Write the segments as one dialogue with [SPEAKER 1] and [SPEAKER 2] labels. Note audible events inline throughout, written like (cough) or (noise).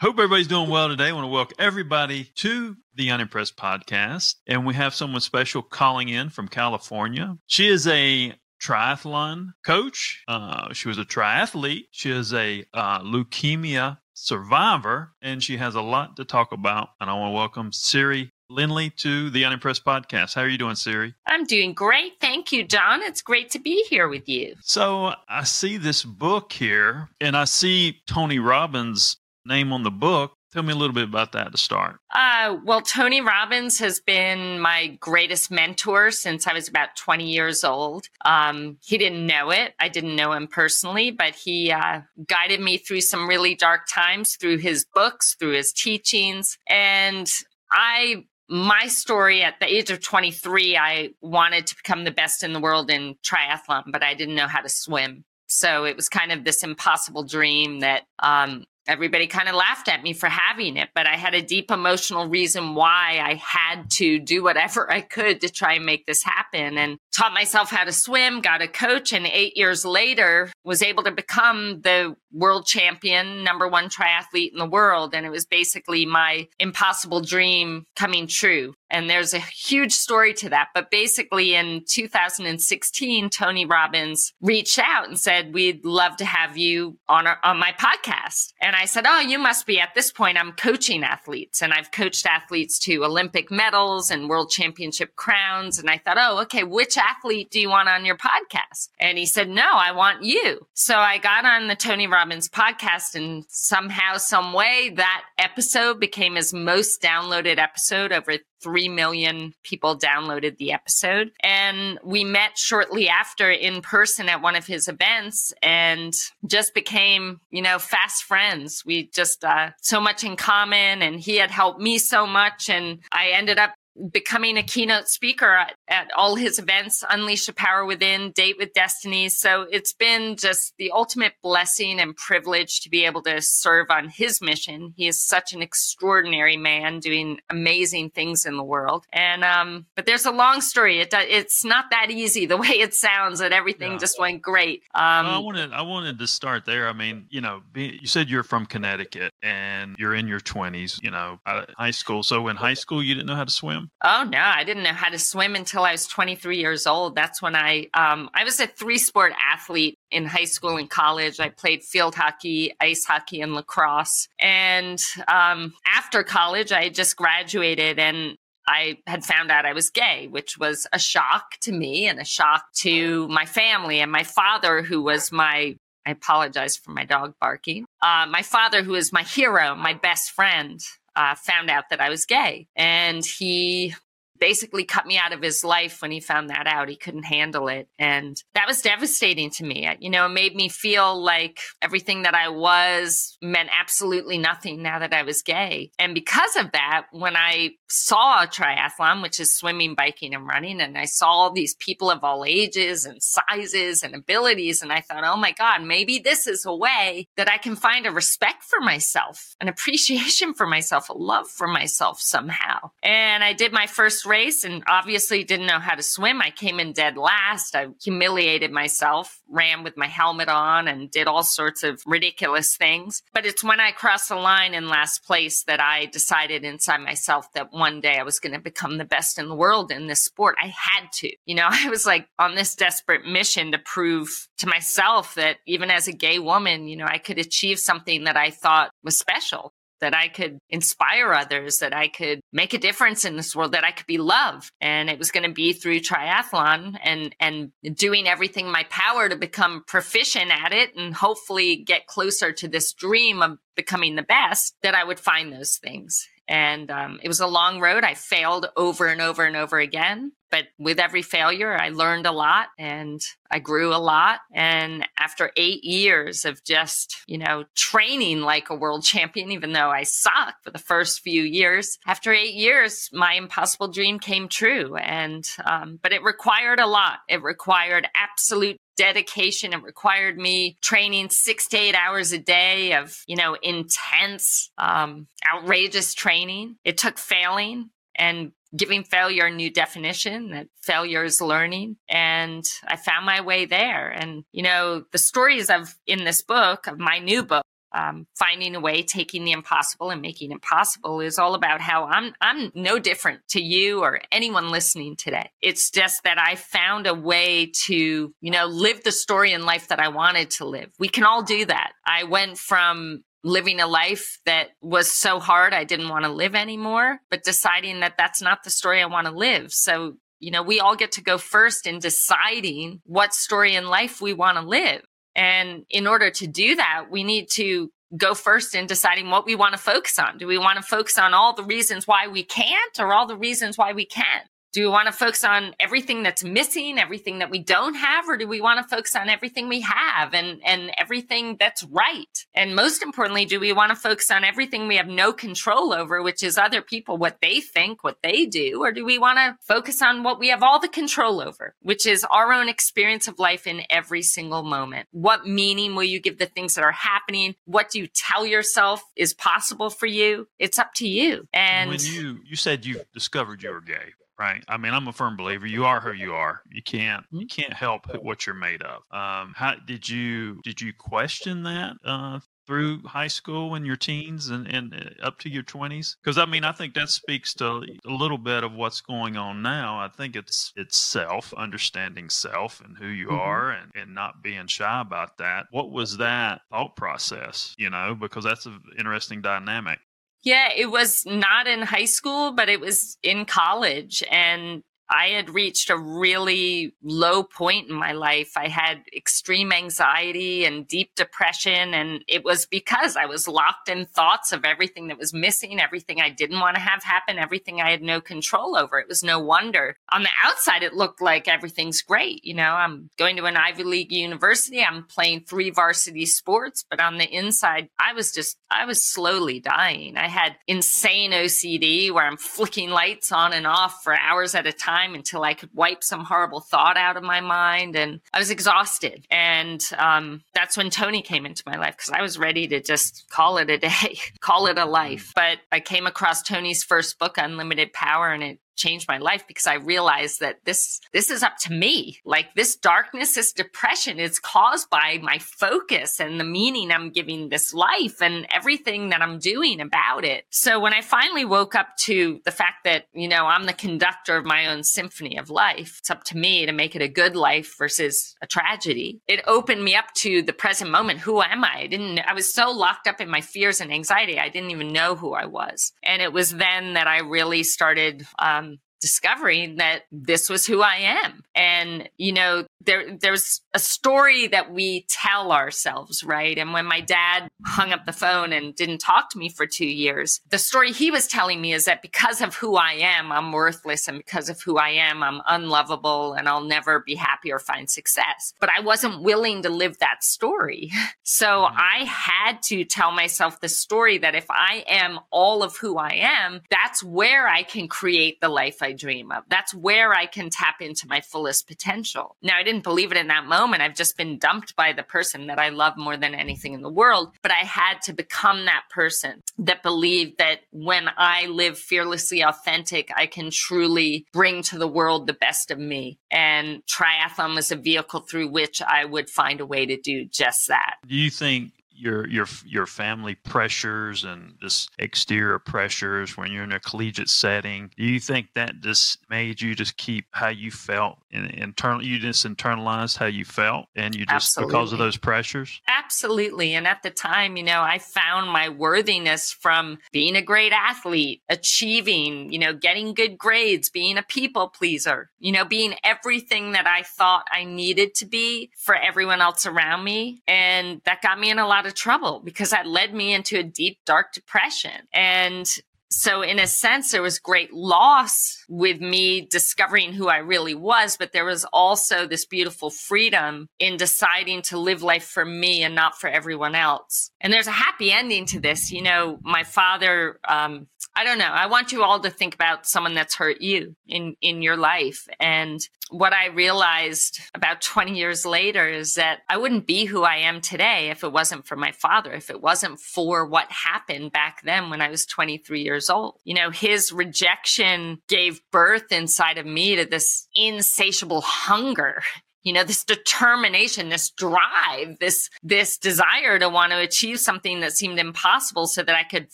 [SPEAKER 1] Hope everybody's doing well today. I want to welcome everybody to the Unimpressed podcast. And we have someone special calling in from California. She is a triathlon coach. Uh, she was a triathlete. She is a uh, leukemia survivor, and she has a lot to talk about. And I want to welcome Siri Lindley to the Unimpressed podcast. How are you doing, Siri?
[SPEAKER 2] I'm doing great. Thank you, John. It's great to be here with you.
[SPEAKER 1] So I see this book here, and I see Tony Robbins' name on the book. Tell me a little bit about that to start.
[SPEAKER 2] Uh, well, Tony Robbins has been my greatest mentor since I was about 20 years old. Um, he didn't know it. I didn't know him personally, but he uh, guided me through some really dark times through his books, through his teachings. And I my story at the age of 23, I wanted to become the best in the world in triathlon, but I didn't know how to swim. So it was kind of this impossible dream that um, everybody kind of laughed at me for having it, but I had a deep emotional reason why I had to do whatever I could to try and make this happen and taught myself how to swim, got a coach, and eight years later was able to become the world champion, number one triathlete in the world. And it was basically my impossible dream coming true. And there's a huge story to that. But basically in 2016, Tony Robbins reached out and said, we'd love to have you on our, on my podcast. And I said, Oh, you must be at this point. I'm coaching athletes and I've coached athletes to Olympic medals and world championship crowns. And I thought, Oh, okay. Which athlete do you want on your podcast? And he said, No, I want you. So I got on the Tony Robbins podcast and somehow, some way that episode became his most downloaded episode over 3 million people downloaded the episode. And we met shortly after in person at one of his events and just became, you know, fast friends. We just, uh, so much in common and he had helped me so much. And I ended up becoming a keynote speaker at, at, all his events, Unleash the Power Within, Date with Destiny. So it's been just the ultimate blessing and privilege to be able to serve on his mission. He is such an extraordinary man doing amazing things in the world. And, um, but there's a long story. It, it's not that easy the (laughs) way it sounds that everything yeah. just went great.
[SPEAKER 1] Um, well, I wanted, I wanted to start there. I mean, you know, be, you said you're from Connecticut and you're in your twenties, you know, high school. So in high school, you didn't know how to swim?
[SPEAKER 2] Oh no, I didn't know how to swim until I was 23 years old. That's when I um, I was a three sport athlete in high school and college. I played field hockey, ice hockey, and lacrosse. And um, after college, I just graduated and I had found out I was gay, which was a shock to me and a shock to my family and my father, who was my I apologize for my dog barking. Uh, my father, who is my hero, my best friend, uh, found out that I was gay. And he basically cut me out of his life when he found that out. He couldn't handle it. And that was devastating to me. You know, it made me feel like everything that I was meant absolutely nothing now that I was gay. And because of that, when I saw a triathlon, which is swimming, biking, and running, and I saw these people of all ages and sizes and abilities, and I thought, oh my God, maybe this is a way that I can find a respect for myself, an appreciation for myself, a love for myself somehow. And I did my first race and obviously didn't know how to swim. I came in dead last. I humiliated myself, ran with my helmet on, and did all sorts of ridiculous things. But it's when I crossed the line in last place that I decided inside myself that one day I was going to become the best in the world in this sport. I had to. You know, (laughs) I was like on this desperate mission to prove to myself that even as a gay woman, you know, I could achieve something that I thought was special that I could inspire others, that I could make a difference in this world, that I could be loved. And it was going to be through triathlon and, and doing everything in my power to become proficient at it and hopefully get closer to this dream of becoming the best that I would find those things. And um, it was a long road. I failed over and over and over again. but with every failure, I learned a lot and I grew a lot. And after eight years of just, you know, training like a world (laughs) champion, even though I sucked for the first few years, after eight years, my impossible dream came true. And, um, but it required a lot. It required absolute dedication. It required me training six to eight hours a day of, you know, intense, um, outrageous training. It took failing and giving failure a new definition that failure is learning. And I found my way there. And, you know, the stories of in this book, of my new book, um, finding a way, taking the impossible and making it possible is all about how I'm I'm no different to you or anyone listening today. It's just that I found a way to, you know, live the story in life that I wanted to live. We can all do that. I went from living a life that was so hard I didn't want to live anymore, but deciding that that's not the story I want to live. So, you know, we all get to go first in deciding what story in life we want to live. And in order to do that, we need to go first in deciding what we want to focus on. Do we want to focus on all the reasons why we can't or all the reasons why we can? Do we want to focus on everything that's missing, everything that we don't have, or do we want to focus on everything we have and, and everything that's right? And most importantly, do we want to focus on everything we have no control over, which is other people, what they think, what they do? Or do we want to focus on what we have all the control over, which is our own experience of life in every single moment? What meaning will you give the things that are happening? What do you tell yourself is possible for you? It's up to you. And
[SPEAKER 1] when you, you said you discovered you were gay, right? I mean, I'm a firm believer. You are who you are. You can't you mm-hmm. can't help what you're made of. Um, how did you did you question that uh, through high school and your teens and, and uh, up to your 20s? Because I mean, I think that speaks to a little bit of what's going on now. I think it's it's self, understanding self and who you mm-hmm. are and, and not being shy about that. What was that thought process, you know, because that's an interesting dynamic.
[SPEAKER 2] Yeah, it was not in high school, but it was in college. And I had reached a really low point in my life. I had extreme anxiety and deep depression. And it was because I was locked in thoughts of everything that was missing, everything I didn't want to have happen, everything I had no control over. It was no wonder. On the outside, it looked like everything's great. You know, I'm going to an Ivy League university, I'm playing three varsity sports, but on the inside, I was just, I was slowly dying. I had insane OCD where I'm flicking lights on and off for hours at a time time until I could wipe some horrible thought out of my mind. And I was exhausted. And um, that's when Tony came into my life because I was ready to just call it a day, (laughs) call it a life. But I came across Tony's first book, Unlimited Power, and it changed my life because I realized that this this is up to me. Like this darkness, this depression is caused by my focus and the meaning I'm giving this life and everything that I'm doing about it. So when I finally woke up to the fact that, you know, I'm the conductor of my own symphony of life, it's up to me to make it a good life versus a tragedy. It opened me up to the present moment. Who am I? I didn't I was so locked up in my fears and anxiety. I didn't even know who I was. And it was then that I really started um, discovering that this was who I am. And, you know, there, there's a story that we tell ourselves, right? And when my dad hung up the phone and didn't talk to me for two years, the story he was telling me is that because of who I am, I'm worthless. And because of who I am, I'm unlovable and I'll never be happy or find success. But I wasn't willing to live that story. (laughs) So mm-hmm. I had to tell myself the story that if I am all of who I am, that's where I can create the life I dream of. That's where I can tap into my fullest potential. Now, I didn't believe it in that moment. I've just been dumped by the person that I love more than anything in the world. But I had to become that person that believed that when I live fearlessly authentic, I can truly bring to the world the best of me. And triathlon was a vehicle through which I would find a way to do just that.
[SPEAKER 1] Do you think your your your family pressures and this exterior pressures when you're in a collegiate setting do you think that just made you just keep how you felt in, internal you just internalized how you felt and you just Absolutely. because of those pressures
[SPEAKER 2] Absolutely. And at the time, you know, I found my worthiness from being a great athlete, achieving, you know, getting good grades, being a people pleaser, you know, being everything that I thought I needed to be for everyone else around me. And that got me in a lot of trouble because that led me into a deep, dark depression. And so in a sense, there was great loss with me discovering who I really was, but there was also this beautiful freedom in deciding to live life for me and not for everyone else. And there's a happy ending to this. You know, my father, um, I don't know. I want you all to think about someone that's hurt you in, in your life. And what I realized about 20 years later is that I wouldn't be who I am today if it wasn't for my father, if it wasn't for what happened back then when I was 23 years old. You know, his rejection gave birth inside of me to this insatiable hunger you know this determination this drive this this desire to want to achieve something that seemed impossible so that i could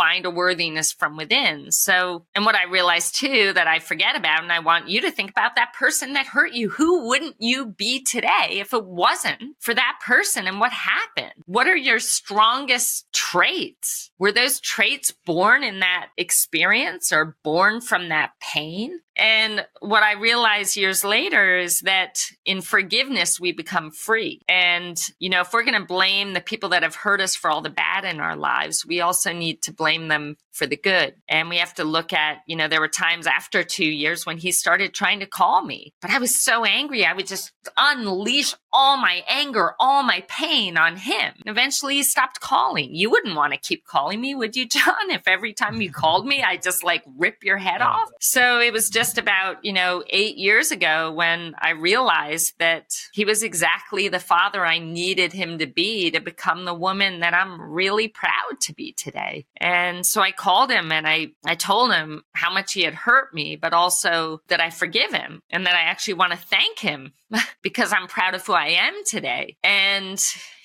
[SPEAKER 2] find a worthiness from within. So, and what I realized too that I forget about, and I want you to think about that person that hurt you. Who wouldn't you be today if it wasn't for that person and what happened? What are your strongest traits? Were those traits born in that experience or born from that pain? And what I realized years later is that in forgiveness, we become free. And, you know, if we're going to blame the people that have hurt us for all the bad in our lives, we also need to blame them for the good. And we have to look at, you know, there were times after two years when he started trying to call me, but I was so angry. I would just unleash all my anger, all my pain on him. Eventually he stopped calling. You wouldn't want to keep calling me, would you, John? If every time you (laughs) called me, I just like rip your head off. So it was just about, you know, eight years ago when I realized that he was exactly the father I needed him to be to become the woman that I'm really proud to be today. And so I called him and I, I told him how much he had hurt me, but also that I forgive him and that I actually want to thank him (laughs) because I'm proud of who I am today. And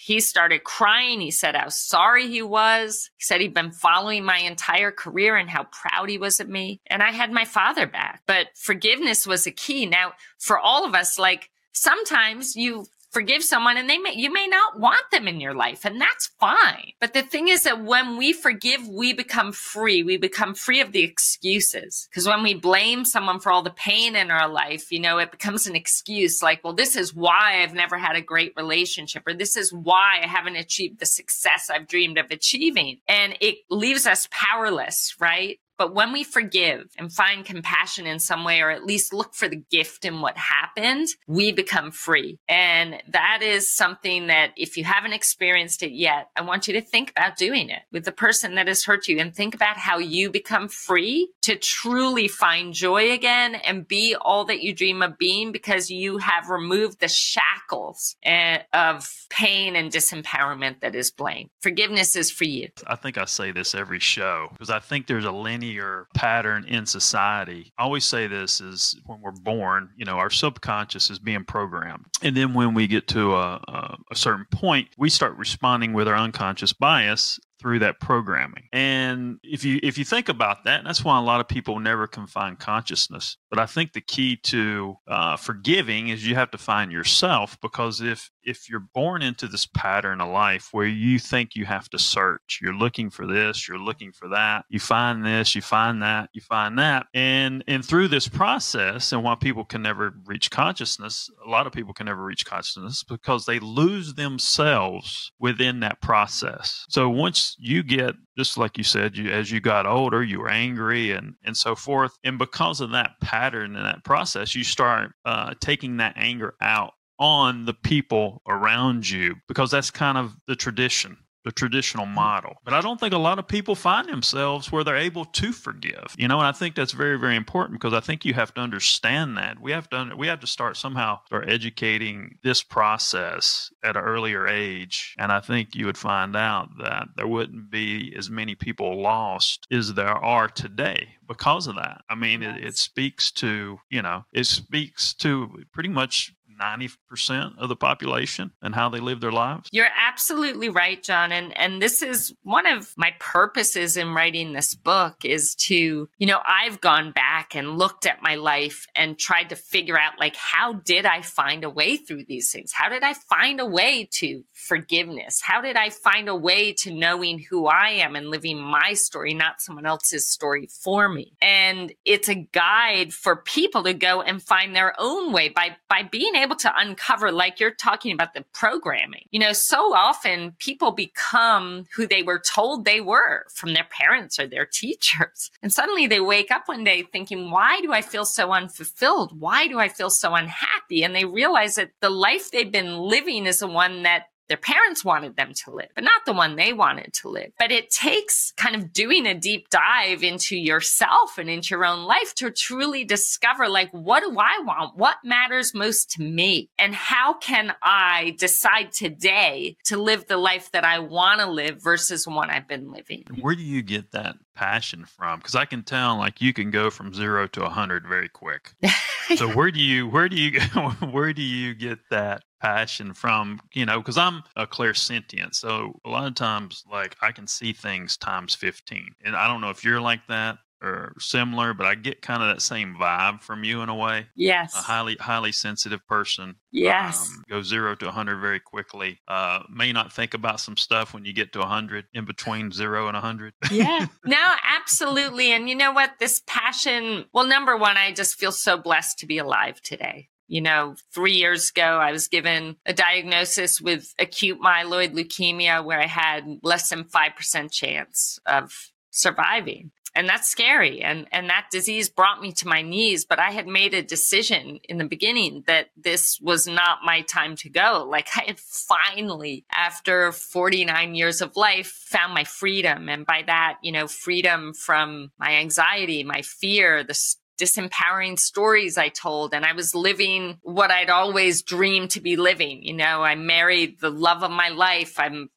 [SPEAKER 2] he started crying. He said how sorry he was. He said he'd been following my entire career and how proud he was of me. And I had my father back. But forgiveness was a key. Now, for all of us, like sometimes you forgive someone and they may you may not want them in your life and that's fine. But the thing is that when we forgive we become free. We become free of the excuses. Because when we blame someone for all the pain in our life you know it becomes an excuse like well this is why i've never had a great relationship or this is why i haven't achieved the success i've dreamed of achieving. And it leaves us powerless right but when we forgive and find compassion in some way, or at least look for the gift in what happened, we become free. And that is something that if you haven't experienced it yet, I want you to think about doing it with the person that has hurt you and think about how you become free to truly find joy again and be all that you dream of being because you have removed the shackles eh, of pain and disempowerment that is blame. Forgiveness is for you.
[SPEAKER 1] I think I say this every show because I think there's a linear linear pattern in society. I always say this is when we're born, you know, our subconscious is being programmed. And then when we get to a, a, a certain point, we start responding with our unconscious bias through that programming. And if you if you think about that, that's why a lot of people never can find consciousness. But I think the key to uh, forgiving is you have to find yourself because if if you're born into this pattern of life where you think you have to search, you're looking for this, you're looking for that, you find this, you find that, you find that, and and through this process, and why people can never reach consciousness, a lot of people can never reach consciousness because they lose themselves within that process. So once you get just like you said, you as you got older, you were angry and and so forth, and because of that pattern and that process, you start uh, taking that anger out on the people around you because that's kind of the tradition the traditional mm-hmm. model. But I don't think a lot of people find themselves where they're able to forgive. You know, and I think that's very, very important because I think you have to understand that. We have to we have to start somehow start educating this process at an earlier age. And I think you would find out that there wouldn't be as many people lost as there are today because of that. I mean, it, it speaks to, you know, it speaks to pretty much 90% of the population and how they live their lives.
[SPEAKER 2] You're absolutely right, John. And, and this is one of my purposes in writing this book is to, you know, I've gone back and looked at my life and tried to figure out, like, how did I find a way through these things? How did I find a way to forgiveness? How did I find a way to knowing who I am and living my story, not someone else's story for me? And it's a guide for people to go and find their own way by, by being able to uncover, like you're talking about the programming, you know, so often people become who they were told they were from their parents or their teachers. And suddenly they wake up one day thinking, why do I feel so unfulfilled? Why do I feel so unhappy? And they realize that the life they've been living is the one that their parents wanted them to live, but not the one they wanted to live. But it takes kind of doing a deep dive into yourself and into your own life to truly discover, like, what do I want? What matters most to me? And how can I decide today to live the life that I want to live versus the one I've been living?
[SPEAKER 1] Where do you get that passion from? Because I can tell, like, you can go from zero to a hundred very quick. (laughs) so where do you, where do you, (laughs) where do you get that passion from you know because i'm a clairsentient so a lot of times like i can see things times 15 and i don't know if you're like that or similar but i get kind of that same vibe from you in a way.
[SPEAKER 2] Yes.
[SPEAKER 1] A highly highly sensitive person
[SPEAKER 2] yes.
[SPEAKER 1] um, go zero to 100 very quickly. Uh, may not think about some stuff when you get to 100 in between zero and 100 (laughs)
[SPEAKER 2] yeah. No absolutely. And you know what? This passion well number one i just feel so blessed to be alive today. You know, three years ago, I was given a diagnosis with acute myeloid leukemia where I had less than 5% chance of surviving. And that's scary. And, and that disease brought me to my knees, but I had made a decision in the beginning that this was not my time to go. Like I had finally, after 49 years of life, found my freedom. And by that, you know, freedom from my anxiety, my fear, the disempowering stories I told. And I was living what I'd always dreamed to be living. You know, I married the love of my life. I'm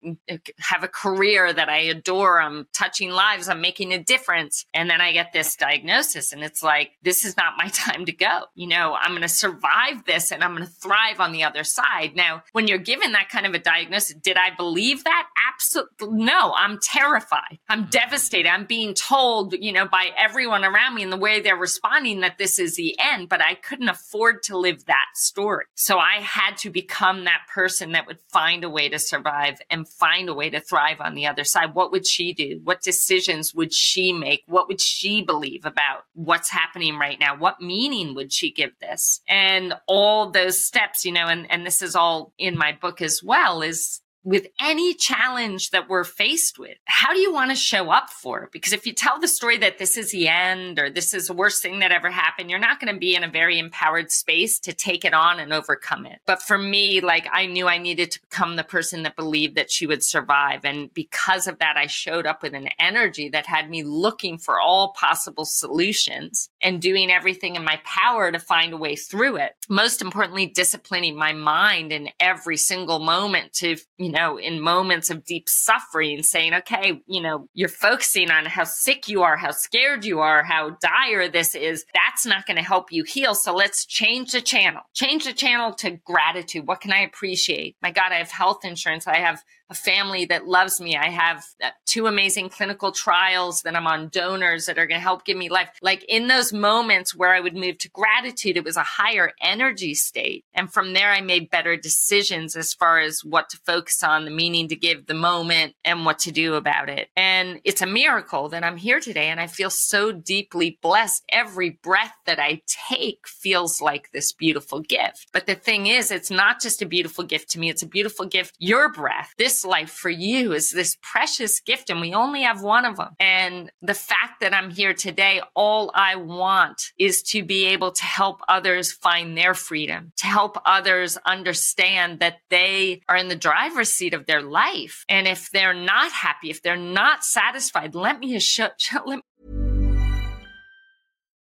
[SPEAKER 2] have a career that I adore. I'm touching lives. I'm making a difference. And then I get this diagnosis and it's like, this is not (laughs) my time to go. You know, I'm going to survive this and I'm going to thrive on the other side. Now, when you're given that kind of a diagnosis, did I believe that? Absolutely no. I'm terrified. I'm mm. devastated. I'm being told, you know, by everyone around me in the way they're responding that this is the end, but I couldn't afford to live that story. So I had to become that person that would find a way to survive and find a way to thrive on the other side. What would she do? What decisions would she make? What would she believe about what's happening right now? What meaning would she give this? And all those steps, you know, and, and this is all in my book as well, is with any challenge that we're faced with, how do you want to show up for? Because if you tell the story that this is the end or this is the worst thing that ever happened, you're not going to be in a very empowered space to take it on and overcome it. But for me, like I knew I needed to become the person that believed that she would survive. And because of that, I showed up with an energy that had me looking for all possible solutions and doing everything in my power to find a way through it. Most importantly, disciplining my mind in every single moment to, you know, in moments of deep suffering, saying, okay, you know, you're focusing on how sick you are, how scared you are, how dire this is. That's not going to help you heal. So let's change the channel. Change the channel to gratitude. What can I appreciate? My God, I have health insurance. I have a family that loves me. I have uh, two amazing clinical trials that I'm on donors that are going to help give me life. Like in those moments where I would move to gratitude, it was a higher energy state. And from there, I made better decisions as far as what to focus on, the meaning to give the moment and what to do about it. And it's a miracle that I'm here today. And I feel so deeply blessed. Every breath that I take feels like this beautiful gift. But the thing is, it's not just a beautiful gift to me. It's a beautiful gift. Your breath, this this life for you is this precious gift and we only have one of them. And the fact that I'm here today, all I want is to be able to help others find their freedom, to help others understand that they are in the driver's seat of their life. And if they're not happy, if they're not satisfied, let me show, (laughs) let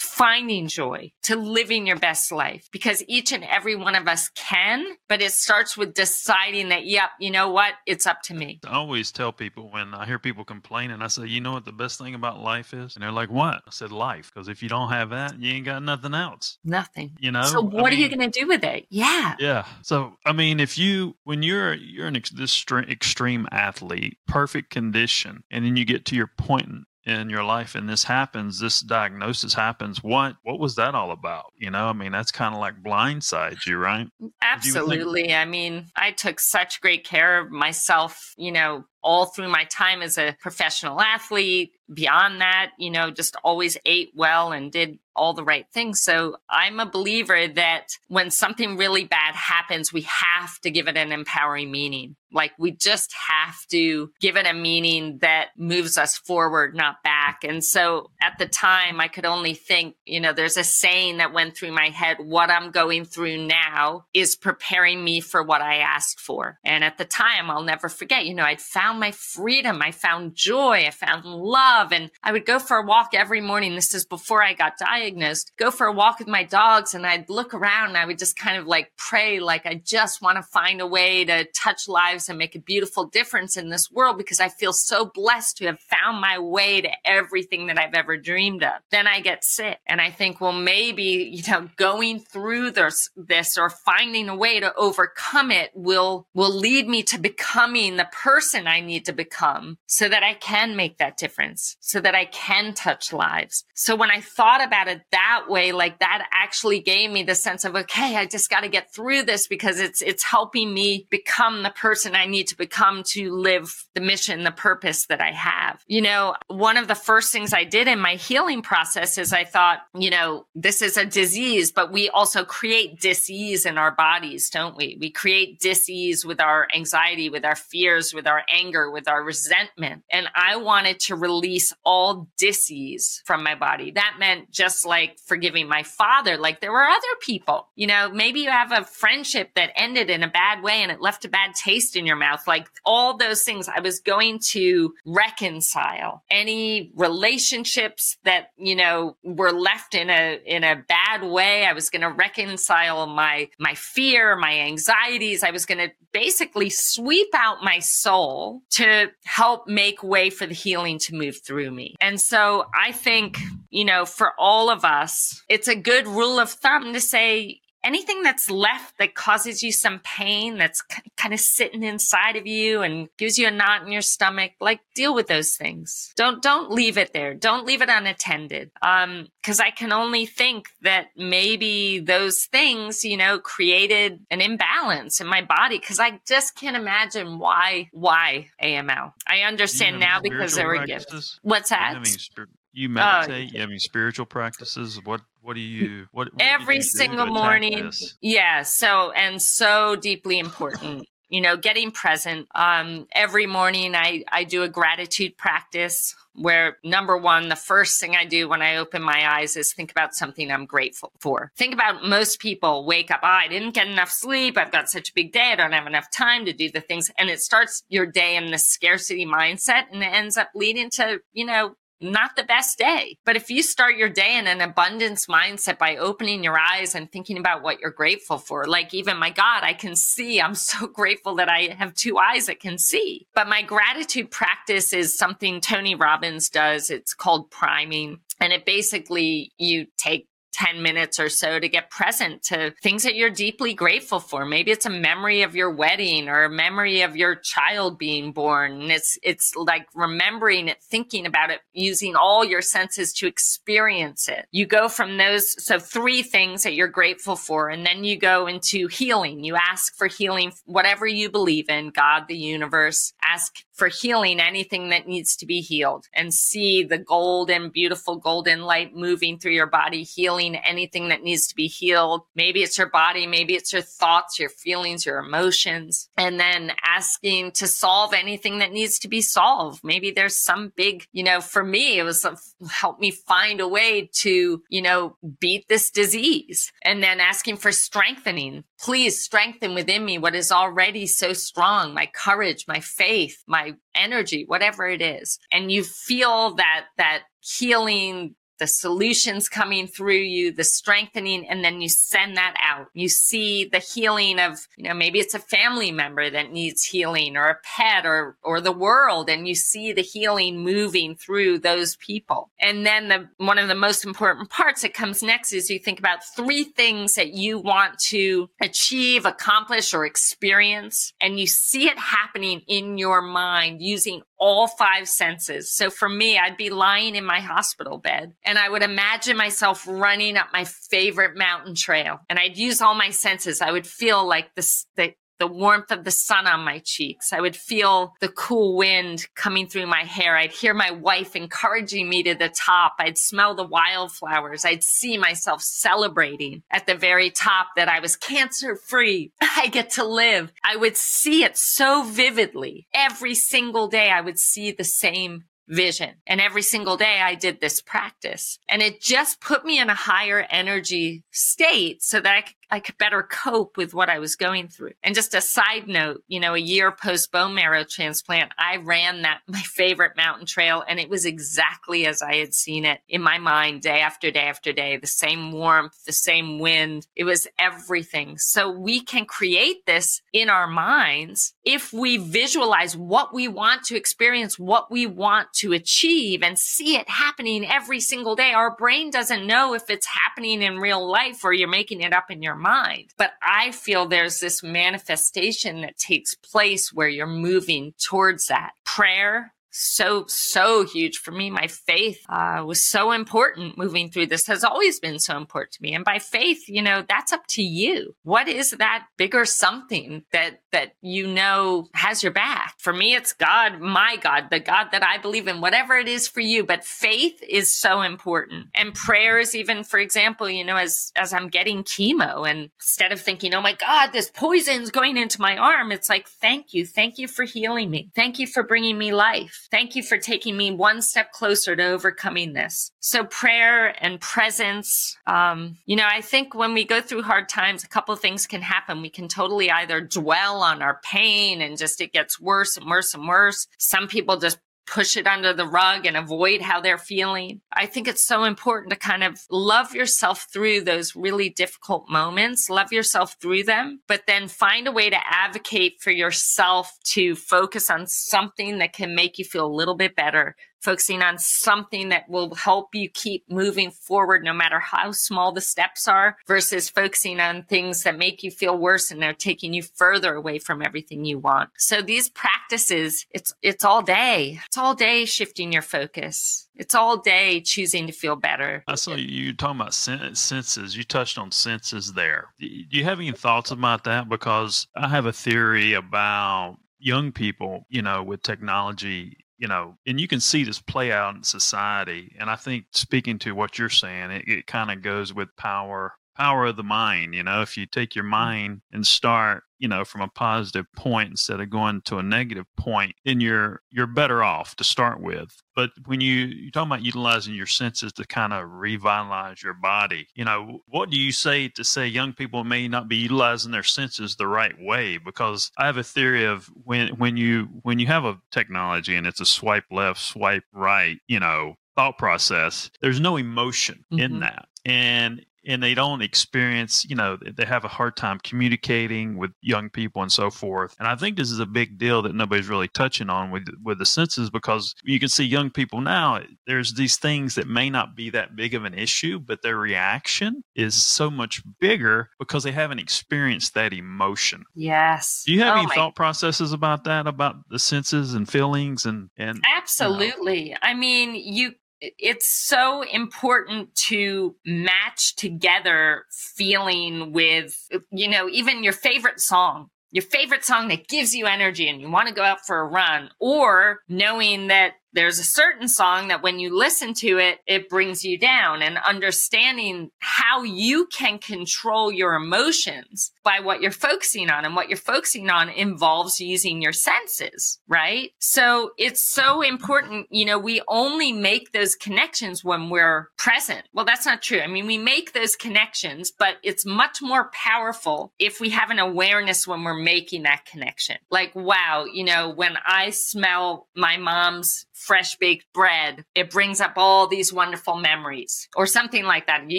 [SPEAKER 2] finding joy, to living your best life, because each and every one of us can, but it starts with deciding that, yep, you know what? It's up to me.
[SPEAKER 1] I always tell people when I hear people complaining, I say, you know what the best thing about life is? And they're like, what? I said, life. Because if you don't have that, you ain't got nothing else.
[SPEAKER 2] Nothing.
[SPEAKER 1] You know?
[SPEAKER 2] So what
[SPEAKER 1] I
[SPEAKER 2] are you going to do with it? Yeah.
[SPEAKER 1] Yeah. So I mean, if you when you're you're an ex- extreme athlete, perfect condition, and then you get to your point in, your life, and this happens, this diagnosis happens. What what was that all about? You know, I mean, that's kind of like blindsides you, right? you think-
[SPEAKER 2] Absolutely. I mean, I took such great care of myself, you know, all through my time as a professional athlete. Beyond that, you know, just always ate well and did all the right things. So I'm a believer that when something really bad happens, we have to give it an empowering meaning. Like we just have to give it a meaning that moves us forward, not back. And so at the time, I could only think, you know, there's a saying that went through my head what I'm going through now is preparing me for what I asked for. And at the time, I'll never forget, you know, I'd found my freedom, I found joy, I found love, and I would go for a walk every morning. This is before I got diagnosed. Go for a walk with my dogs, and I'd look around and I would just kind of like pray, like, I just want to find a way to touch lives and make a beautiful difference in this world because I feel so blessed to have found my way to everything that I've ever dreamed of. Then I get sick, and I think, well, maybe, you know, going through this, this or finding a way to overcome it will, will lead me to becoming the person I need to become so that I can make that difference, so that I can touch lives. So when I thought about it that way, like that actually gave me the sense of, okay, I just got to get through this because it's, it's helping me become the person I need to become to live the mission, the purpose that I have. You know, one of the first things I did in my healing process is I thought, you know, this is a disease, but we also create disease in our bodies, don't we? We create disease with our anxiety, with our fears, with our anger, with our resentment. And I wanted to release all disease from my body. That meant just like forgiving my father, like there were other people, you know, maybe you have a friendship that ended in a bad way and it left a bad taste in your mouth. Like all those things, I was going to reconcile any relationships that, you know, were left in a, in a bad way. I was going to reconcile my, my fear, my anxieties. I was going to basically sweep out my soul to help make way for the healing to move through me. And so I think, you know, for all of us, it's a good rule of thumb to say, anything that's left that causes you some pain that's kind of sitting inside of you and gives you a knot in your stomach like deal with those things. Don't don't leave it there. Don't leave it unattended. Um because i can only think that maybe those things you know created an imbalance in my body because i just can't imagine why why aml i understand
[SPEAKER 1] Do you have
[SPEAKER 2] now because there were gifts. what's that
[SPEAKER 1] have any spir- you
[SPEAKER 2] Oh,
[SPEAKER 1] meditate? you have any spiritual practices? What what do you what, what
[SPEAKER 2] every
[SPEAKER 1] you
[SPEAKER 2] single morning
[SPEAKER 1] this?
[SPEAKER 2] yeah so and so deeply important you know getting present um every morning i i do a gratitude practice where number one the first thing i do when i open my eyes is think about something i'm grateful for think about most people wake up oh, i didn't get enough sleep i've got such a big day i don't have enough time to do the things and it starts your day in the scarcity mindset and it ends up leading to you know not the best day. But if you start your day in an abundance mindset by opening your eyes and thinking about what you're grateful for, like even my God, I can see. I'm so (laughs) grateful that I have two eyes that can see. But my gratitude practice is something Tony Robbins does. It's called priming. And it basically, you take 10 minutes or so to get present to things that you're deeply grateful for. Maybe it's a memory of your wedding or a memory of your child being born. And it's, it's like remembering it, thinking about it, using all your senses to experience it. You go from those, so three things that you're grateful for, and then you go into healing. You ask for healing, whatever you believe in, God, the universe, ask for healing anything that needs to be healed and see the golden, beautiful golden light moving through your body, healing anything that needs to be healed. Maybe it's your body, maybe it's your thoughts, your feelings, your emotions, and then asking to solve anything that needs to be solved. Maybe there's some big, you know, for me, it was help me find a way to, you know, beat this disease and then asking for strengthening. Please strengthen within me what is already so strong, my courage, my faith, my energy, whatever it is. And you feel that, that healing the solutions coming through you, the strengthening, and then you send that out. You see the healing of, you know, maybe it's a family member that needs healing or a pet or, or the world. And you see the healing moving through those people. And then the, one of the most important parts that comes next is you think about three things that you want to achieve, accomplish, or experience. And you see it happening in your mind using all five senses. So for me, I'd be lying in my hospital bed and I would imagine myself running up my favorite mountain trail and I'd use all my senses. I would feel like the, the warmth of the sun on my cheeks. I would feel the cool wind coming through my hair. I'd hear my wife encouraging me to the top. I'd smell the wildflowers. I'd see myself celebrating at the very top that I was cancer free. (laughs) I get to live. I would see it so vividly. Every single day, I would see the same vision. And every single day I did this practice and it just put me in a higher energy state so that I could I could better cope with what I was going through. And just a side note, you know, a year post bone marrow transplant, I ran that (laughs) my favorite mountain trail and it was exactly as I had seen it in my mind day after day after day, the same warmth, the same wind. It was everything. So we can create this in our minds if we visualize what we want to experience, what we want to achieve and see it happening every single day. Our brain doesn't know if it's happening in real life or you're making it up in your mind. But I feel there's this manifestation that takes place where you're moving towards that. Prayer, so so huge for me. My faith uh, was so important moving through this has always been so important to me. And by faith you know that's up to you. What is that bigger something that that you know has your back? For me it's god my god the god that i believe in whatever it is for you. But faith is so important. And prayers even for example you know as as i'm getting chemo and instead of thinking oh my god this poison's going into my arm it's like thank you. Thank you for healing me. Thank you for bringing me life Thank you for taking me one step closer to overcoming this. So prayer and presence. Um, you know, I think when we go through hard times, a couple things can happen. We can totally either dwell on our pain and just it gets worse and worse and worse. Some people just push it under the rug and avoid how they're feeling. I think it's so important to kind of love yourself through those really difficult moments, love yourself through them, but then find a way to advocate for yourself to focus on something that can make you feel a little bit better focusing on something that will help you keep moving forward no matter how small the steps are versus focusing on things that make you feel worse and they're taking you further away from everything you want. So these practices, it's it's all day. It's all day shifting your focus. It's all day choosing to feel better.
[SPEAKER 1] I saw you talking about senses. You touched on senses there. Do you have any thoughts about that? Because I have a theory about young people, you know, with technology you know, and you can see this play out in society. And I think speaking to what you're saying, it, it kind of goes with power, power of the mind. You know, if you take your mm. mind and start you know from a positive point instead of going to a negative point then you're you're better off to start with but when you you're talking about utilizing your senses to kind of revitalize your body you know what do you say to say young people may not be utilizing their senses the right way because i have a theory of when when you when you have a technology and it's a swipe left swipe right you know thought process there's no emotion mm-hmm. in that and and they don't experience, you know, they have a hard time communicating with young people and so forth. And I think this is a big deal that nobody's really touching on with with the senses because you can see young people now. There's these things that may not be that big of an issue, but their reaction is so much bigger because they haven't experienced that emotion.
[SPEAKER 2] Yes.
[SPEAKER 1] Do you have oh any my- thought processes about that, about the senses and feelings and and
[SPEAKER 2] absolutely? You know? I mean, you it's so important to match together feeling with, you know, even your favorite song your favorite song that gives you energy and you want to go out for a run, or knowing that there's a certain song that when you listen to it, it brings you down and understanding how you can control your emotions by what you're focusing on and what you're focusing on involves using your senses, right? So it's so important. You know, we only make those connections when we're present. Well, that's not true. I mean, we make those connections, but it's much more powerful if we have an awareness when we're making that connection. Like, wow, you know, when I smell my mom's fresh baked bread, it brings up all these wonderful memories or something like that. You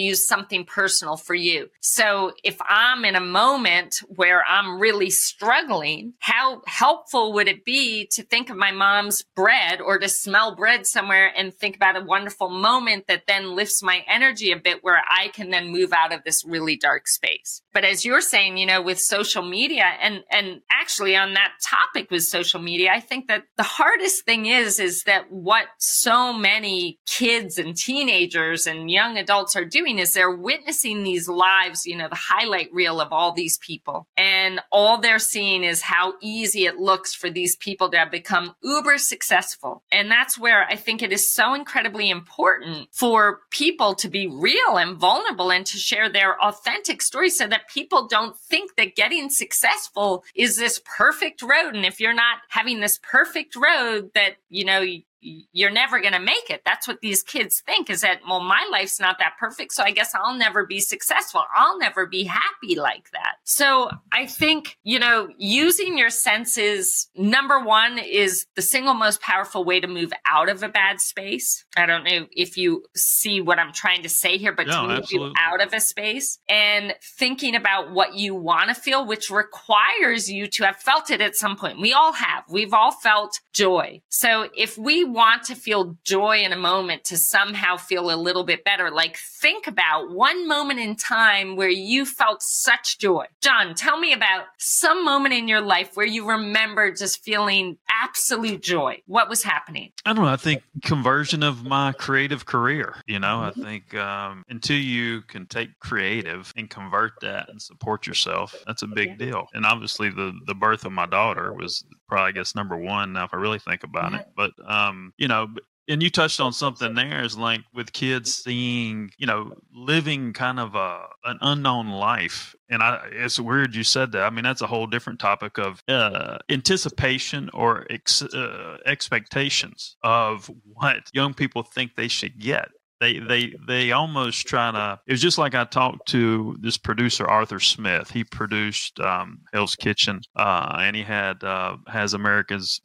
[SPEAKER 2] use something personal for you. So if I'm in a moment where I'm really struggling, how helpful would it be to think of my mom's bread or to smell bread somewhere and think about a wonderful moment that then lifts my energy a bit where I can then move out of this really dark space. But as you're saying, you know, with social media and, and actually on that topic with social media, I think that the hardest thing is, is that that what so many kids and teenagers and young adults are doing is they're witnessing these lives, you know, the highlight reel of all these people. And all they're seeing is how easy it looks for these people to have become uber successful. And that's where I think it is so incredibly important for people to be real and vulnerable and to share their authentic stories so that people don't think that getting successful is this perfect road. And if you're not having this perfect road that, you know, you're never going to make it. That's what these kids think is that, well, my life's not that perfect. So I guess I'll never be successful. I'll never be happy like that. So I think, you know, using your senses, number one is the single most powerful way to move out of a bad space. I don't know if you see what I'm trying to say here, but
[SPEAKER 1] no,
[SPEAKER 2] to move
[SPEAKER 1] absolutely.
[SPEAKER 2] you out of a space and thinking about what you want to feel, which requires you to have felt it at some point. We all have. We've all felt joy. So if we want to feel joy in a moment to somehow feel a little bit better, like think about one moment in time where you felt such joy. John, tell me about some moment in your life where you remember just feeling absolute joy. What was happening?
[SPEAKER 1] I don't know. I think conversion of my creative career. You know, I think um, until you can take creative and convert that and support yourself, that's a big deal. And obviously, the the birth of my daughter was probably, I guess, number one. Now, if I really think about it, but um, you know, and you touched on something there is like with kids seeing you know living kind of a an unknown life and i it's weird you said that i mean that's a whole different topic of uh, anticipation or ex, uh, expectations of what young people think they should get they they they almost try to it was just like i talked to this producer arthur smith he produced um, hell's kitchen uh, and he had uh, has america's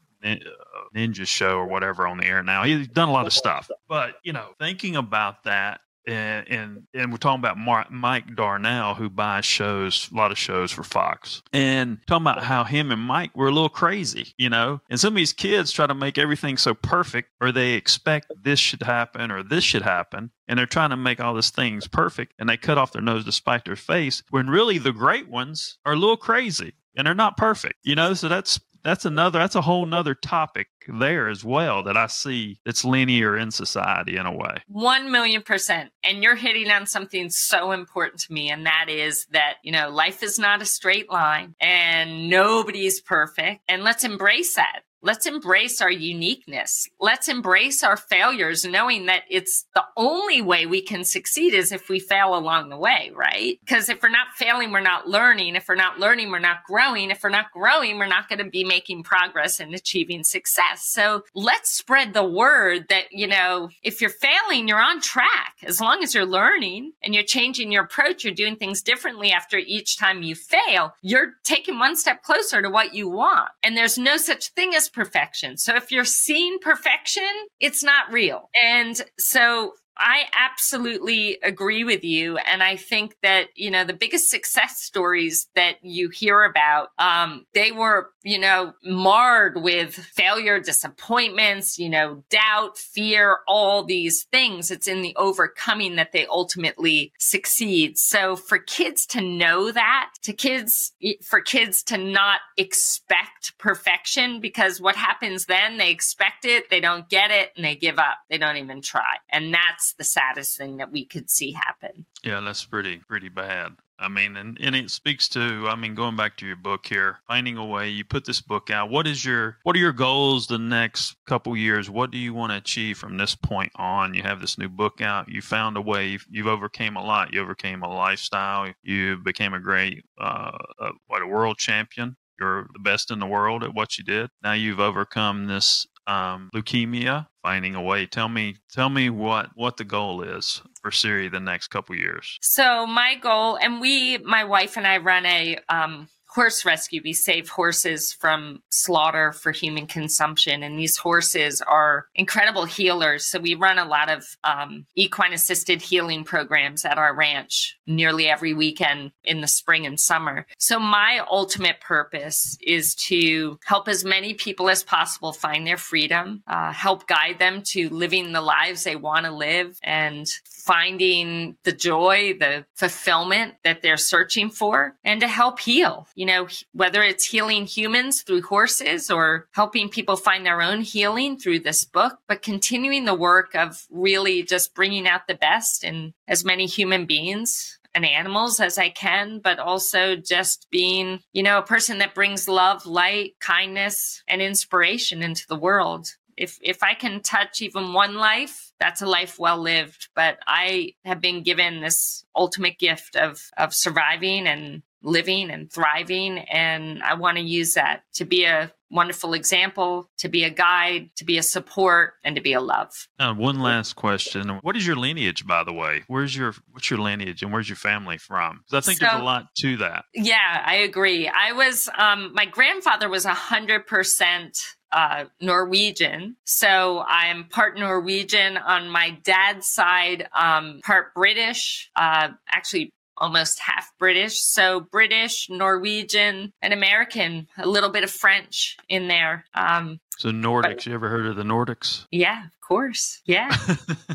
[SPEAKER 1] ninja show or whatever on the air now. He's done a lot of stuff, but you know, thinking about that. And, and and we're talking about Mark, Mike Darnell, who buys shows, a lot of shows for Fox, and talking about how him and Mike were a little crazy, you know. And some of these kids try to make everything so perfect, or they expect this should happen or this should happen, and they're trying to make all these things perfect, and they cut off their nose to spite their face. When really the great ones are a little crazy and they're not perfect, you know. So that's that's another that's a whole nother topic there as well that I see that's linear in society in a way.
[SPEAKER 2] One million percent. And you're hitting on something so important to me. And that is that, you know, life is not a straight line and nobody's perfect. And let's embrace that. Let's embrace our uniqueness. Let's embrace our failures, knowing that it's the only way we can succeed is if we fail along the way, right? Because if we're not failing, we're not learning. If we're not learning, we're not growing. If we're not growing, we're not going to be making progress and achieving success. So let's spread the word that, you know, if you're failing, you're on track. As long as you're learning and you're changing your approach, you're doing things differently after each time you fail, you're taking one step closer to what you want. And there's no such thing as perfection. So if you're seeing perfection, it's not real. And so I absolutely agree with you. And I think that, you know, the biggest success stories that you hear about, um, they were, you know, marred with failure, disappointments, you know, doubt, fear, all these things. It's in the overcoming that they ultimately succeed. So for kids to know that, to kids, for kids to not expect perfection, because what happens then, they expect it, they don't get it, and they give up. They don't even try. And that's the saddest thing that we could see happen.
[SPEAKER 1] Yeah, that's pretty pretty bad. I mean, and, and it speaks to, I mean, going back to your book here, finding a way, you put this book out. What is your, what are your goals the next couple years? What do you want to achieve from this point on? You have this new book out. You found a way. You've, you've overcame a lot. You overcame a lifestyle. You became a great, uh, uh, what, a world champion. You're the best in the world at what you did. Now you've overcome this um, leukemia, finding a way. Tell me, tell me what what the goal is for Siri the next couple years.
[SPEAKER 2] So my goal, and we, my wife and I, run a um, horse rescue. We save horses from slaughter for human consumption. And these horses are incredible healers. So we run a lot of um, equine assisted healing programs at our ranch nearly every weekend in the spring and summer. So my ultimate purpose is to help as many people as possible find their freedom, uh, help guide them to living the lives they want to live and finding the joy, the fulfillment that they're searching for, and to help heal. You know, whether it's healing humans through horses or helping people find their own healing through this book, but continuing the work of really just bringing out the best in as many human beings and animals as I can, but also just being, you know, a person that brings love, light, kindness, and inspiration into the world. If if I can touch even one life, that's a life well lived. But I have been given this ultimate gift of of surviving and living and thriving. And I want to use that to be a wonderful example, to be a guide, to be a support, and to be a love.
[SPEAKER 1] Now, one last question. What is your lineage, by the way? Where's your what's your lineage and where's your family from? Because I think so, there's a lot to that.
[SPEAKER 2] Yeah, I agree. I was um my grandfather was a hundred percent uh, Norwegian. So I'm part Norwegian on my dad's side, um, part British, uh, actually almost half British. So British, Norwegian, and American, a little bit of French in there. Um,
[SPEAKER 1] so Nordics, you ever heard of the Nordics?
[SPEAKER 2] Yeah, of course. Yeah.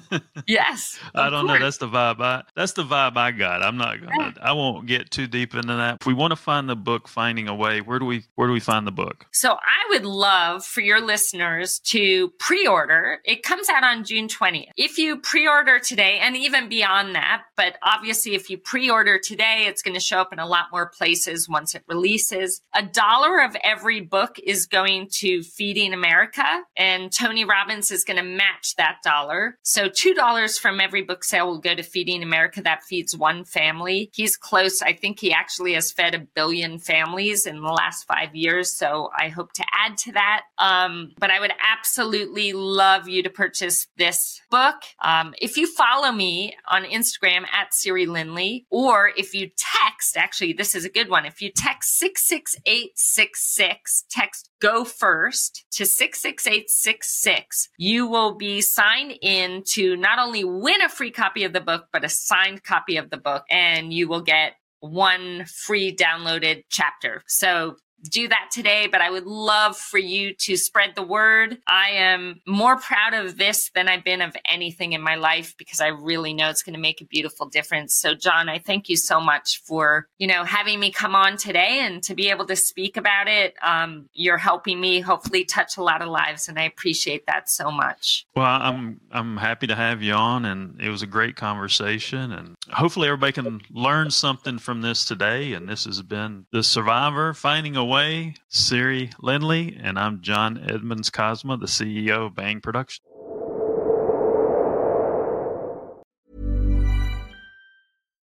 [SPEAKER 2] (laughs) yes.
[SPEAKER 1] I don't course. know. That's the vibe. I, that's the vibe I got. I'm not gonna. Yeah. I won't get too deep into that. If we want to find the book, finding a way, where do we where do we find the book?
[SPEAKER 2] So I would love for your listeners to pre-order. It comes out on June 20th. If you pre-order today, and even beyond that, but obviously if you pre-order today, it's going to show up in a lot more places once it releases. A dollar of every book is going to Feeding America, and Tony Robbins is going to match that dollar. So $2 from every book sale will go to Feeding America. That feeds one family. He's close. I think he actually has fed a billion families in the last five years. So I hope to add to that. Um, but I would absolutely love you to purchase this book. Um, if you follow me on Instagram at Siri Lindley, or if you text, actually, this is a good one. If you text 66866, text go first to 66866, you will be signed in to not only win a free copy of the book, but a signed copy of the book, and you will get one free downloaded chapter. So do that today, but I would love for you to spread the word. I am more proud of this than I've been of anything in my life because I really know it's going to make a beautiful difference. So John, I thank you so much for, you know, having me come on today and to be able to speak about it. Um, you're helping me hopefully touch a lot of lives and I appreciate that so much.
[SPEAKER 1] Well, I'm, I'm happy to have you on and it was a great conversation and hopefully everybody can learn something from this today. And this has been the survivor finding a way, Siri Lindley, and I'm John Edmonds Cosma, the CEO of Bang Production.